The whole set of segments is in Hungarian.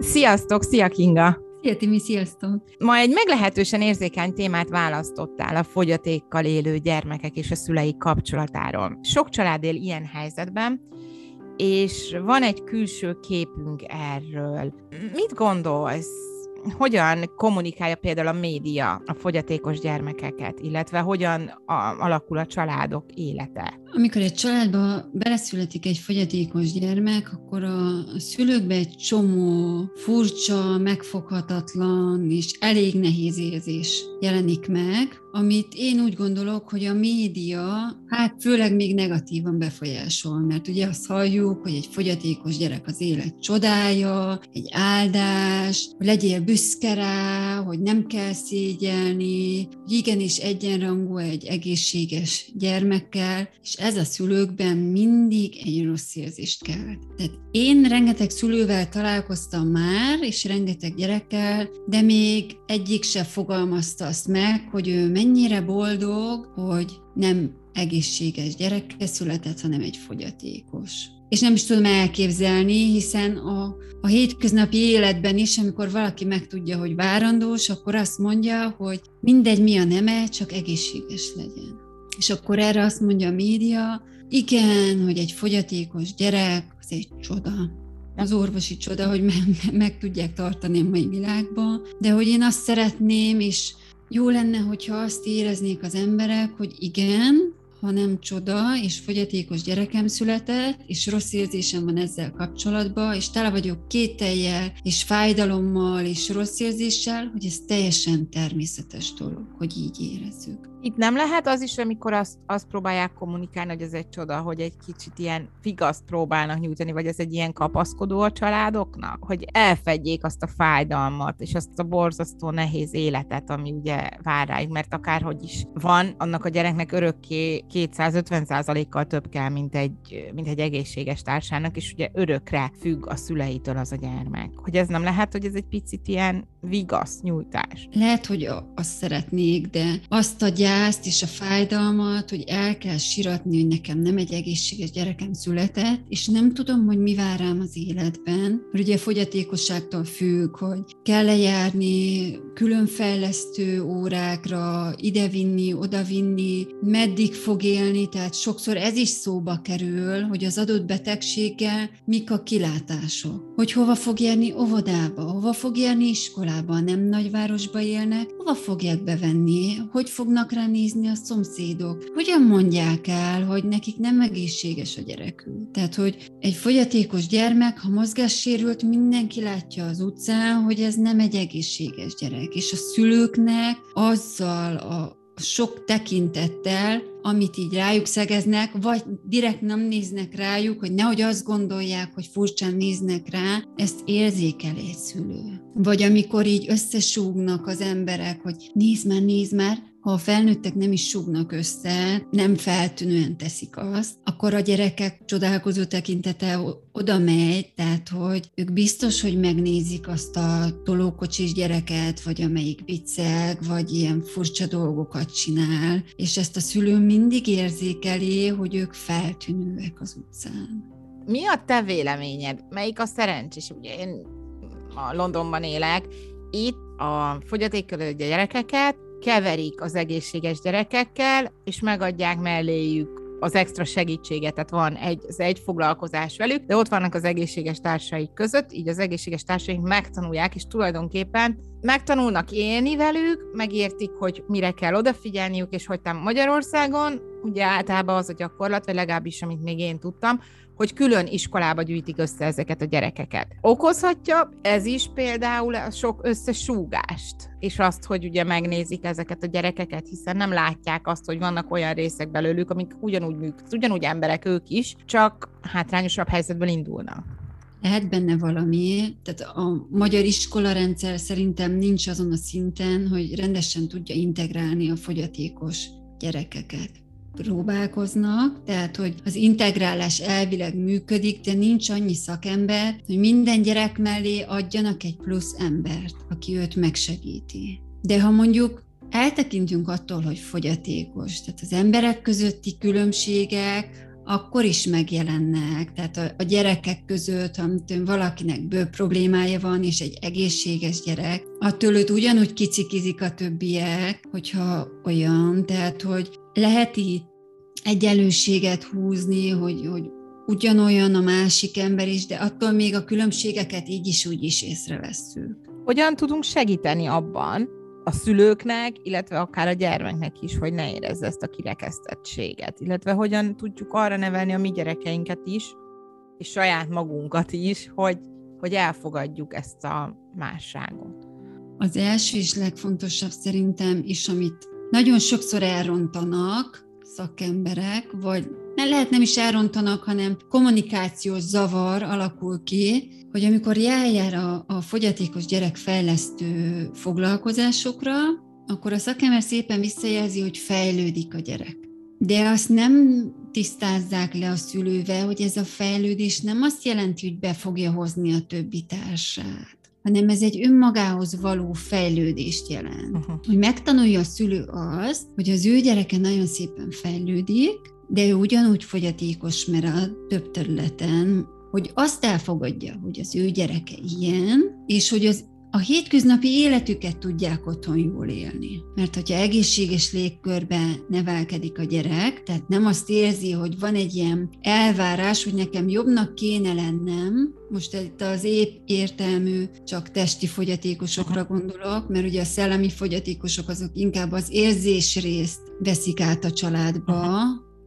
Sziasztok, szia Kinga! Szia Timi, sziasztok! Ma egy meglehetősen érzékeny témát választottál a fogyatékkal élő gyermekek és a szülei kapcsolatáról. Sok család él ilyen helyzetben, és van egy külső képünk erről. Mit gondolsz? hogyan kommunikálja például a média a fogyatékos gyermekeket, illetve hogyan alakul a családok élete? Amikor egy családba beleszületik egy fogyatékos gyermek, akkor a szülőkbe egy csomó furcsa, megfoghatatlan és elég nehéz érzés jelenik meg, amit én úgy gondolok, hogy a média hát főleg még negatívan befolyásol, mert ugye azt halljuk, hogy egy fogyatékos gyerek az élet csodája, egy áldás, hogy legyél büszke rá, hogy nem kell szégyelni, hogy igenis egyenrangú egy egészséges gyermekkel, és ez a szülőkben mindig egy rossz érzést kelt. Tehát én rengeteg szülővel találkoztam már, és rengeteg gyerekkel, de még egyik se fogalmazta azt meg, hogy ő mennyire boldog, hogy nem egészséges gyereke született, hanem egy fogyatékos. És nem is tudom elképzelni, hiszen a, a hétköznapi életben is, amikor valaki megtudja, hogy várandós, akkor azt mondja, hogy mindegy mi a neme, csak egészséges legyen. És akkor erre azt mondja a média, igen, hogy egy fogyatékos gyerek, az egy csoda. Az orvosi csoda, hogy meg, meg tudják tartani a mai világban, de hogy én azt szeretném, és jó lenne, hogyha azt éreznék az emberek, hogy igen, ha nem csoda, és fogyatékos gyerekem született, és rossz érzésem van ezzel kapcsolatban, és tele vagyok kételjel, és fájdalommal, és rossz érzéssel, hogy ez teljesen természetes dolog, hogy így érezzük. Itt nem lehet az is, amikor azt, azt próbálják kommunikálni, hogy ez egy csoda, hogy egy kicsit ilyen figaszt próbálnak nyújtani, vagy ez egy ilyen kapaszkodó a családoknak, hogy elfedjék azt a fájdalmat, és azt a borzasztó nehéz életet, ami ugye vár rájuk, mert akárhogy is van, annak a gyereknek örökké 250%-kal több kell, mint egy, mint egy egészséges társának, és ugye örökre függ a szüleitől az a gyermek. Hogy ez nem lehet, hogy ez egy picit ilyen vigasz nyújtás. Lehet, hogy azt szeretnék, de azt a gyászt és a fájdalmat, hogy el kell siratni, hogy nekem nem egy egészséges gyerekem született, és nem tudom, hogy mi vár rám az életben. Mert ugye fogyatékosságtól függ, hogy kell lejárni különfejlesztő órákra, idevinni, odavinni, meddig fog élni, tehát sokszor ez is szóba kerül, hogy az adott betegséggel mik a kilátások. Hogy hova fog járni óvodába, hova fog járni iskolába, nem nagyvárosba élnek, hova fogják bevenni, hogy fognak nézni a szomszédok, hogyan mondják el, hogy nekik nem egészséges a gyerekük. Tehát, hogy egy fogyatékos gyermek, ha mozgássérült, mindenki látja az utcán, hogy ez nem egy egészséges gyerek, és a szülőknek azzal a sok tekintettel, amit így rájuk szegeznek, vagy direkt nem néznek rájuk, hogy nehogy azt gondolják, hogy furcsán néznek rá, ezt érzékel egy szülő. Vagy amikor így összesúgnak az emberek, hogy nézd már, nézd már, ha a felnőttek nem is sugnak össze, nem feltűnően teszik azt, akkor a gyerekek csodálkozó tekintete oda megy, tehát hogy ők biztos, hogy megnézik azt a tolókocsis gyereket, vagy amelyik vicceg, vagy ilyen furcsa dolgokat csinál, és ezt a szülő mindig érzékeli, hogy ők feltűnőek az utcán. Mi a te véleményed? Melyik a szerencsés? Ugye én a Londonban élek, itt a fogyatékkal gyerekeket keverik az egészséges gyerekekkel, és megadják melléjük az extra segítséget, tehát van egy, az egy foglalkozás velük, de ott vannak az egészséges társaik között, így az egészséges társaink megtanulják, és tulajdonképpen megtanulnak élni velük, megértik, hogy mire kell odafigyelniük, és hogy Magyarországon, ugye általában az a gyakorlat, vagy legalábbis, amit még én tudtam, hogy külön iskolába gyűjtik össze ezeket a gyerekeket. Okozhatja ez is például a sok összesúgást, és azt, hogy ugye megnézik ezeket a gyerekeket, hiszen nem látják azt, hogy vannak olyan részek belőlük, amik ugyanúgy működnek, ugyanúgy emberek ők is, csak hátrányosabb helyzetből indulnak. Lehet benne valami, tehát a magyar iskolarendszer szerintem nincs azon a szinten, hogy rendesen tudja integrálni a fogyatékos gyerekeket próbálkoznak, tehát hogy az integrálás elvileg működik, de nincs annyi szakember, hogy minden gyerek mellé adjanak egy plusz embert, aki őt megsegíti. De ha mondjuk eltekintünk attól, hogy fogyatékos, tehát az emberek közötti különbségek, akkor is megjelennek. Tehát a, a gyerekek között, ha valakinek bő problémája van, és egy egészséges gyerek, attól őt ugyanúgy kicikizik a többiek, hogyha olyan, tehát hogy lehet itt egyenlőséget húzni, hogy, hogy ugyanolyan a másik ember is, de attól még a különbségeket így is úgy is észrevesszük. Hogyan tudunk segíteni abban, a szülőknek, illetve akár a gyermeknek is, hogy ne érezze ezt a kirekesztettséget, illetve hogyan tudjuk arra nevelni a mi gyerekeinket is, és saját magunkat is, hogy, hogy elfogadjuk ezt a másságot. Az első és legfontosabb szerintem is, amit nagyon sokszor elrontanak szakemberek, vagy lehet nem is elrontanak, hanem kommunikációs zavar alakul ki, hogy amikor jár a, a fogyatékos gyerek fejlesztő foglalkozásokra, akkor a szakember szépen visszajelzi, hogy fejlődik a gyerek. De azt nem tisztázzák le a szülővel, hogy ez a fejlődés nem azt jelenti, hogy be fogja hozni a többi társát hanem ez egy önmagához való fejlődést jelent. Uh-huh. Hogy megtanulja a szülő azt, hogy az ő gyereke nagyon szépen fejlődik, de ő ugyanúgy fogyatékos, mert a több területen, hogy azt elfogadja, hogy az ő gyereke ilyen, és hogy az a hétköznapi életüket tudják otthon jól élni. Mert hogyha egészséges légkörben nevelkedik a gyerek, tehát nem azt érzi, hogy van egy ilyen elvárás, hogy nekem jobbnak kéne lennem, most itt az épp értelmű, csak testi fogyatékosokra gondolok, mert ugye a szellemi fogyatékosok azok inkább az érzés részt veszik át a családba,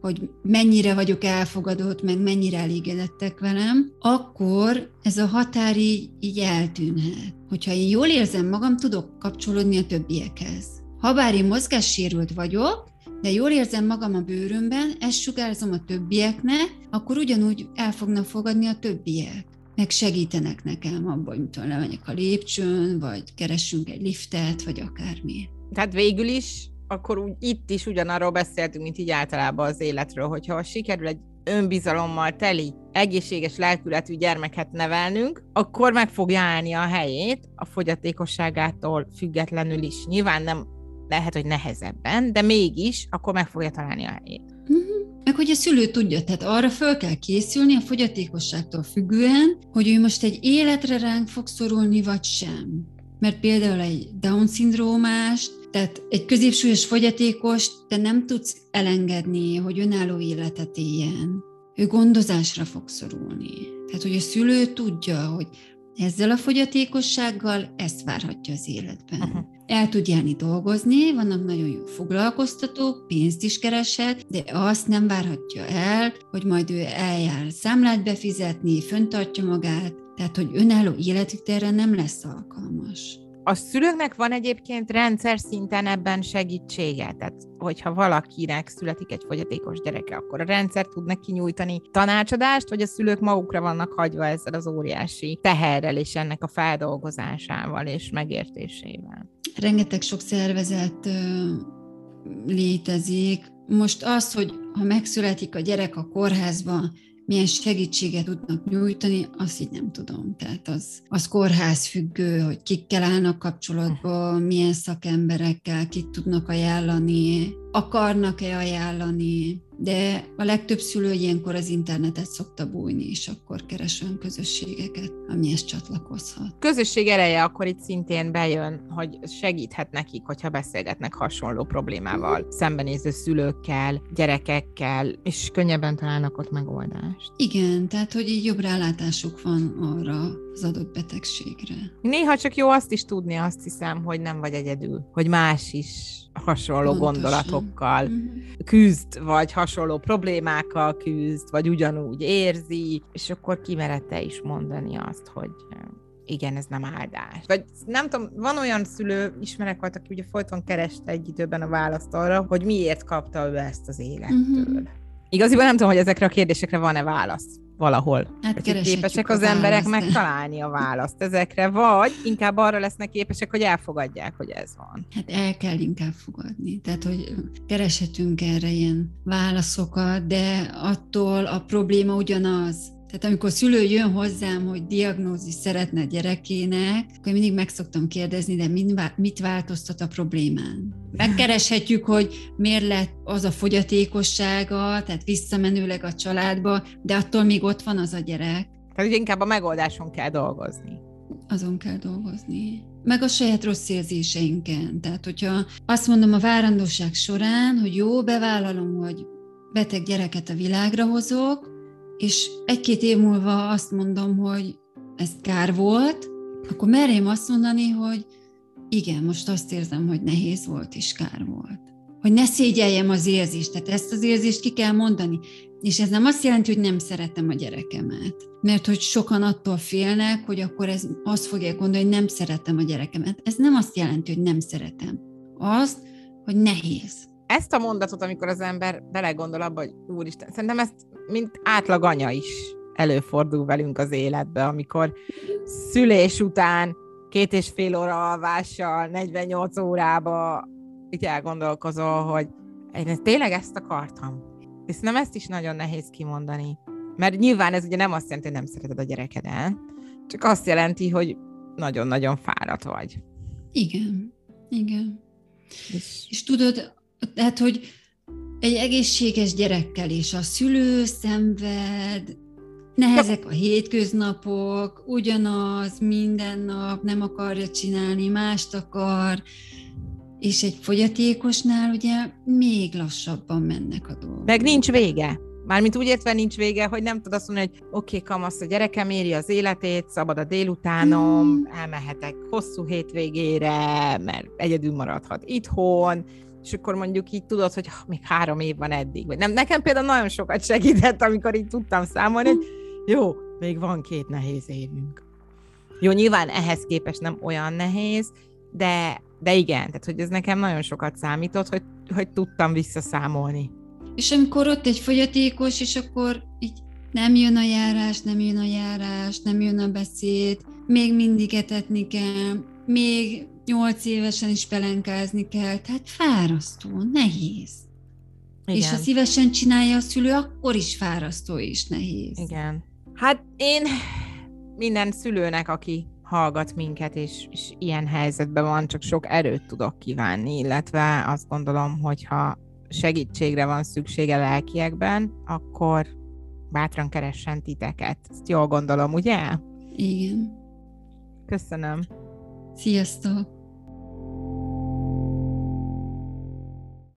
hogy mennyire vagyok elfogadott, meg mennyire elégedettek velem, akkor ez a határ így, így eltűnhet. Hogyha én jól érzem magam, tudok kapcsolódni a többiekhez. Habár én mozgássérült vagyok, de jól érzem magam a bőrömben, ezt sugárzom a többieknek, akkor ugyanúgy el fognak fogadni a többiek. Meg segítenek nekem abban, hogy tudom, lemegyek a lépcsőn, vagy keressünk egy liftet, vagy akármi. Tehát végül is akkor úgy, itt is ugyanarról beszéltünk, mint így általában az életről, hogyha sikerül egy önbizalommal teli, egészséges lelkületű gyermeket nevelnünk, akkor meg fogja állni a helyét a fogyatékosságától függetlenül is. Nyilván nem lehet, hogy nehezebben, de mégis akkor meg fogja találni a helyét. Uh-huh. Meg hogy a szülő tudja, tehát arra föl kell készülni a fogyatékosságtól függően, hogy ő most egy életre ránk fog szorulni, vagy sem. Mert például egy Down-szindrómást tehát egy középsúlyos fogyatékos te nem tudsz elengedni, hogy önálló életet éljen. Ő gondozásra fog szorulni. Tehát, hogy a szülő tudja, hogy ezzel a fogyatékossággal ezt várhatja az életben. El tud járni dolgozni, vannak nagyon jó foglalkoztatók, pénzt is kereshet, de azt nem várhatja el, hogy majd ő eljár számlát befizetni, föntartja magát, tehát hogy önálló életvitelre nem lesz alkalmas. A szülőknek van egyébként rendszer szinten ebben segítsége, tehát hogyha valakinek születik egy fogyatékos gyereke, akkor a rendszer tud neki nyújtani tanácsadást, vagy a szülők magukra vannak hagyva ezzel az óriási teherrel és ennek a feldolgozásával és megértésével. Rengeteg sok szervezet létezik. Most az, hogy ha megszületik a gyerek a kórházban, milyen segítséget tudnak nyújtani, azt így nem tudom. Tehát az, az kórház függő, hogy kikkel állnak kapcsolatba, milyen szakemberekkel, kit tudnak ajánlani, akarnak-e ajánlani, de a legtöbb szülő ilyenkor az internetet szokta bújni, és akkor keres olyan közösségeket, amihez csatlakozhat. Közösség ereje akkor itt szintén bejön, hogy segíthet nekik, hogyha beszélgetnek hasonló problémával, szembenéző szülőkkel, gyerekekkel, és könnyebben találnak ott megoldást. Igen, tehát hogy így jobb rálátásuk van arra az adott betegségre. Néha csak jó azt is tudni, azt hiszem, hogy nem vagy egyedül, hogy más is hasonló Pontosan. gondolatokkal mm-hmm. küzd, vagy hasonló problémákkal küzd, vagy ugyanúgy érzi, és akkor kimerette is mondani azt, hogy igen, ez nem áldás. Vagy nem tudom, van olyan szülő, ismerek volt, aki ugye folyton kereste egy időben a választ arra, hogy miért kapta ő ezt az élettől. Mm-hmm. Igaziból nem tudom, hogy ezekre a kérdésekre van-e válasz valahol. Hát képesek az emberek megtalálni a választ ezekre, vagy inkább arra lesznek képesek, hogy elfogadják, hogy ez van. Hát el kell inkább fogadni. Tehát, hogy kereshetünk erre ilyen válaszokat, de attól a probléma ugyanaz. Tehát amikor szülő jön hozzám, hogy diagnózis szeretne a gyerekének, akkor mindig meg szoktam kérdezni, de mit változtat a problémán? Megkereshetjük, hogy miért lett az a fogyatékossága, tehát visszamenőleg a családba, de attól még ott van az a gyerek. Tehát inkább a megoldáson kell dolgozni. Azon kell dolgozni. Meg a saját rossz érzéseinken. Tehát, hogyha azt mondom a várandóság során, hogy jó, bevállalom, hogy beteg gyereket a világra hozok, és egy-két év múlva azt mondom, hogy ez kár volt, akkor merjem azt mondani, hogy igen, most azt érzem, hogy nehéz volt és kár volt. Hogy ne szégyeljem az érzést, tehát ezt az érzést ki kell mondani. És ez nem azt jelenti, hogy nem szeretem a gyerekemet. Mert hogy sokan attól félnek, hogy akkor ez azt fogják gondolni, hogy nem szeretem a gyerekemet. Ez nem azt jelenti, hogy nem szeretem. Azt, hogy nehéz ezt a mondatot, amikor az ember belegondol abba, hogy úristen, szerintem ezt mint átlag anya is előfordul velünk az életbe, amikor szülés után két és fél óra alvással, 48 órába így elgondolkozol, hogy én tényleg ezt akartam. És nem ezt is nagyon nehéz kimondani. Mert nyilván ez ugye nem azt jelenti, hogy nem szereted a gyerekedet, csak azt jelenti, hogy nagyon-nagyon fáradt vagy. Igen, igen. És, és tudod, tehát, hogy egy egészséges gyerekkel is a szülő szenved, nehezek a hétköznapok, ugyanaz, minden nap, nem akarja csinálni, mást akar, és egy fogyatékosnál ugye még lassabban mennek a dolgok. Meg nincs vége. Mármint úgy értve nincs vége, hogy nem tudod azt mondani, hogy oké, okay, kamasz, a gyerekem éri az életét, szabad a délutánom, mm. elmehetek hosszú hétvégére, mert egyedül maradhat itthon, és akkor mondjuk így tudod, hogy még három év van eddig. Vagy nem, nekem például nagyon sokat segített, amikor így tudtam számolni, hogy jó, még van két nehéz évünk. Jó, nyilván ehhez képest nem olyan nehéz, de, de igen, tehát hogy ez nekem nagyon sokat számított, hogy, hogy tudtam visszaszámolni. És amikor ott egy fogyatékos, és akkor így nem jön a járás, nem jön a járás, nem jön a beszéd, még mindig etetni kell, még nyolc évesen is pelenkázni kell, tehát fárasztó, nehéz. Igen. És ha szívesen csinálja a szülő, akkor is fárasztó és nehéz. Igen. Hát én minden szülőnek, aki hallgat minket, és, és ilyen helyzetben van, csak sok erőt tudok kívánni, illetve azt gondolom, hogy ha segítségre van szüksége lelkiekben, akkor bátran keressen titeket. Ezt jól gondolom, ugye? Igen. Köszönöm. Sziasztok!